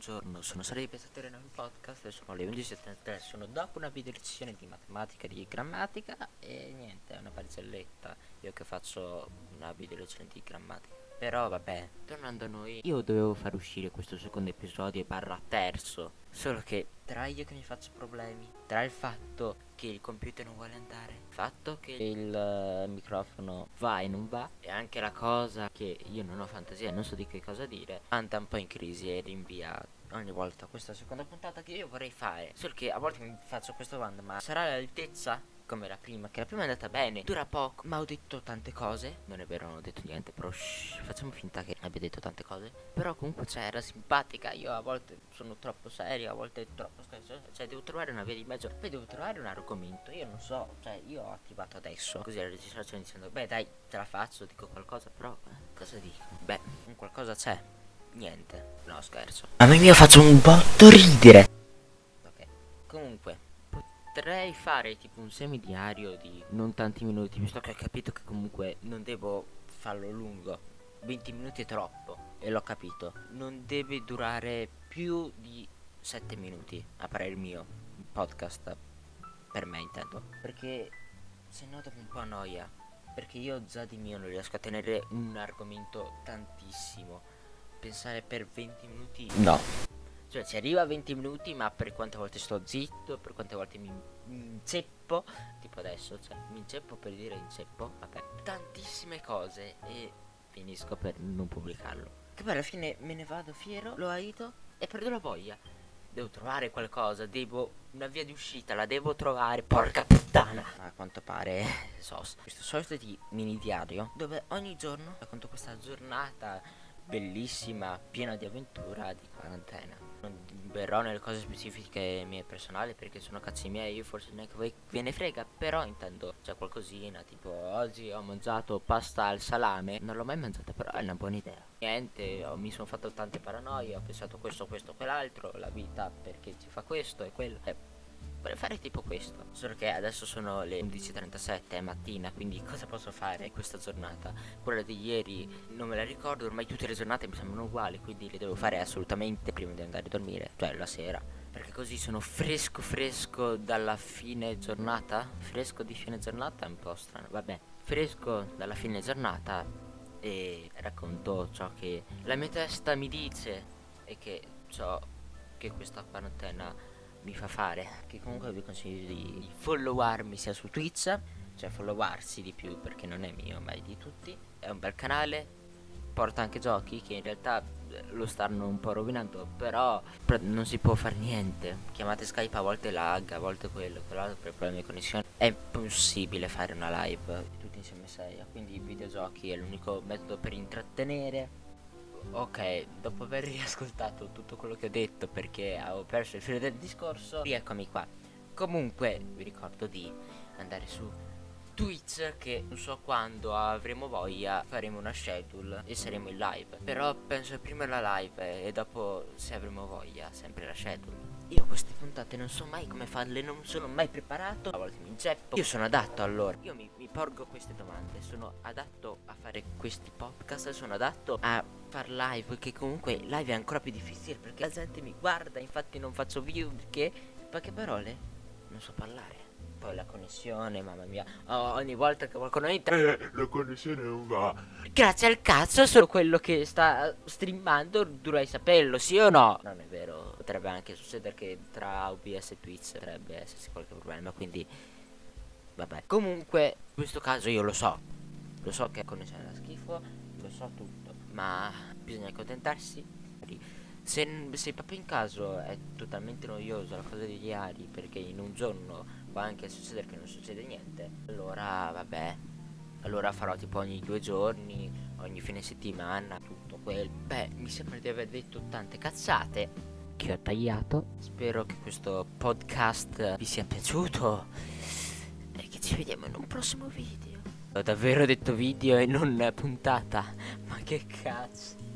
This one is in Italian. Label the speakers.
Speaker 1: sono Sara di Pesatore nel podcast, sono le 11.73, sono dopo una video lezione di matematica e di grammatica e niente, è una barzelletta, io che faccio una video lezione di grammatica. Però vabbè, tornando a noi, io dovevo far uscire questo secondo episodio barra terzo, solo che tra io che mi faccio problemi, tra il fatto che il computer non vuole andare, il fatto che il uh, microfono va e non va, e anche la cosa che io non ho fantasia e non so di che cosa dire, anda un po' in crisi e rinvia ogni volta questa seconda puntata che io vorrei fare. Solo che a volte mi faccio questa domanda, ma sarà l'altezza? Come la prima, che la prima è andata bene, dura poco, ma ho detto tante cose. Non è vero, non ho detto niente, però shh, facciamo finta che abbia detto tante cose. Però comunque, cioè, era simpatica. Io a volte sono troppo serio, a volte troppo scherzo. Cioè, devo trovare una via di mezzo. Poi devo trovare un argomento. Io non so, cioè, io ho attivato adesso. Così la registrazione dicendo, beh, dai, ce la faccio, dico qualcosa, però, eh, cosa dico? Beh, qualcosa c'è. Niente, no scherzo. A me mio faccio un botto ridere. Potrei fare tipo un semidiario di non tanti minuti, visto che ho capito che comunque non devo farlo lungo. 20 minuti è troppo e l'ho capito. Non deve durare più di 7 minuti, a parer mio, podcast. Per me intendo. Perché se no dopo un po' annoia. Perché io già di mio non riesco a tenere un argomento tantissimo. Pensare per 20 minuti... No. Cioè ci arriva a 20 minuti ma per quante volte sto zitto, per quante volte mi, inceppo, tipo adesso, cioè mi inceppo per dire inceppo, vabbè. Tantissime cose e finisco per non pubblicarlo. Che poi alla fine me ne vado fiero, lo aiuto e perdo la voglia. Devo trovare qualcosa, devo una via di uscita, la devo trovare, porca puttana. A quanto pare, sos. Questo sorta di mini diario dove ogni giorno racconto questa giornata bellissima, piena di avventura di quarantena. Verrò nelle cose specifiche mie personali perché sono cazzi miei, io forse neanche voi ve ne frega, però intendo c'è qualcosina, tipo oggi ho mangiato pasta al salame, non l'ho mai mangiata, però è una buona idea. Niente, ho, mi sono fatto tante paranoie, ho pensato questo, questo, quell'altro, la vita perché ci fa questo e quello. Eh, Vorrei fare tipo questo. Solo che adesso sono le 11.37 è mattina, quindi cosa posso fare questa giornata? Quella di ieri non me la ricordo, ormai tutte le giornate mi sembrano uguali, quindi le devo fare assolutamente prima di andare a dormire, cioè la sera. Perché così sono fresco fresco dalla fine giornata. Fresco di fine giornata è un po' strano. Vabbè, fresco dalla fine giornata e racconto ciò che la mia testa mi dice e che ciò che questa quarantena mi fa fare. Che comunque vi consiglio di followarmi sia su Twitch, cioè followarsi di più perché non è mio ma è di tutti. È un bel canale, porta anche giochi che in realtà eh, lo stanno un po' rovinando, però non si può fare niente. Chiamate Skype a volte lag, a volte quello, quell'altro per problemi di connessione. È impossibile fare una live tutti insieme a 6, quindi i videogiochi è l'unico metodo per intrattenere Ok, dopo aver riascoltato tutto quello che ho detto perché avevo perso il filo del discorso, rieccomi qua. Comunque, vi ricordo di andare su Twitch che non so quando avremo voglia faremo una schedule e saremo in live. Però penso prima la live e dopo se avremo voglia sempre la schedule. Io queste puntate non so mai come farle, non sono mai preparato, a volte mi inceppo. Io sono adatto allora, io mi, mi porgo queste domande, sono adatto a fare questi podcast, sono adatto a far live, che comunque live è ancora più difficile perché la gente mi guarda, infatti non faccio video perché, poche parole, non so parlare poi la connessione, mamma mia. Oh, ogni volta che qualcuno entra.
Speaker 2: Eh, la connessione non va.
Speaker 1: Grazie al cazzo, solo quello che sta streamando dovrei saperlo, sì o no? Non è vero. Potrebbe anche succedere che tra OBS e Twitch potrebbe esserci qualche problema, quindi. Vabbè. Comunque, in questo caso io lo so. Lo so che la connessione da schifo, lo so tutto. Ma bisogna accontentarsi. Se, se proprio in caso è totalmente noioso la cosa degli ari, perché in un giorno può anche succedere che non succede niente, allora vabbè, allora farò tipo ogni due giorni, ogni fine settimana, tutto quel. Beh, mi sembra di aver detto tante cazzate che ho tagliato. Spero che questo podcast vi sia piaciuto e che ci vediamo in un prossimo video. Ho davvero detto video e non puntata, ma che cazzo.